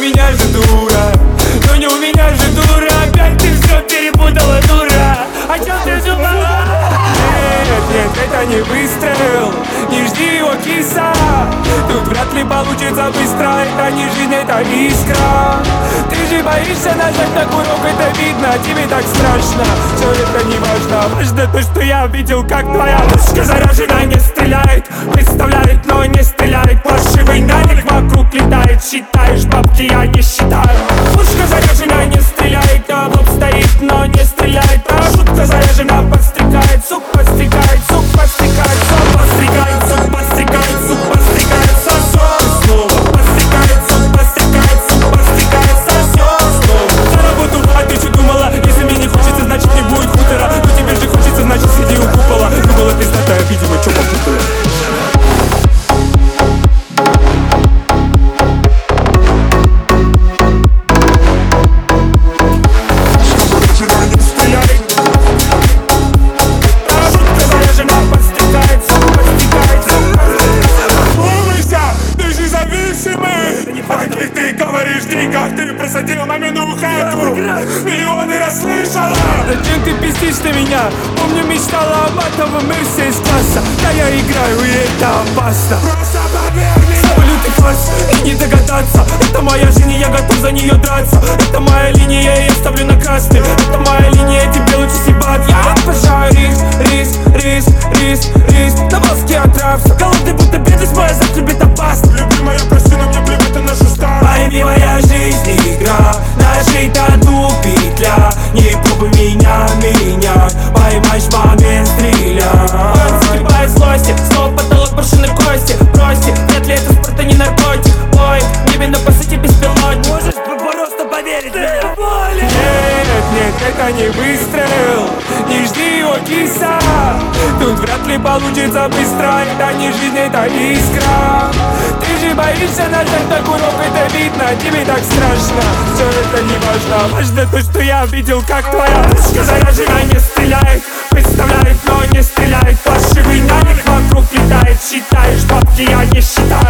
меня же дура. Но не у меня же дура Опять ты все перепутала, дура. О чем ты думала? Нет, нет, это не выстрел. Не жди его, киса. Тут вряд ли получится быстро Это не жизнь, это искра. Ты же боишься нажать на курок Это видно, тебе так страшно. Все это не важно. Важно то, что я видел, как твоя пушка заряжена Не стреляет, Считаешь бабки, я не считаю каких ты говоришь деньгах? Ты просадил мамину хату! Миллионы расслышала! Зачем ты пиздишь на меня? Помню, мечтала об этом Мерсе из класса. Да я играю, и это опасно. Просто поверь ты класс и не догадаться. Это моя жизнь, и я готов за нее драться. Это моя линия, я ставлю на красный. Это моя линия, тебе лучше съебать Я обожаю риск, риск, риск, риск, риск На волоске отрався Голодный, будто бедность моя, за любит опасно. Любимая, прости, но моя жизнь игра. Нажить тату петля. Не пробуй меня менять Поймаешь момент стреля. Он загибает злости Снова потолок машины кости. Бросьте, вряд ли это спорт, а не наркотик. Ой, небе на посаде беспилотник. Можешь просто поверить мне? Нет, нет, это не выстрел. Не жди его, киса. Тут вряд ли получится быстро. Это не жизнь, это искра Боишься нажать на курок Это видно, тебе так страшно. Все это не важно Важно то, что я видел, как твоя пушка заряжена Не стреляет, представляет, но не стреляет Паршивый налик вокруг летает Считаешь бабки, я не считаю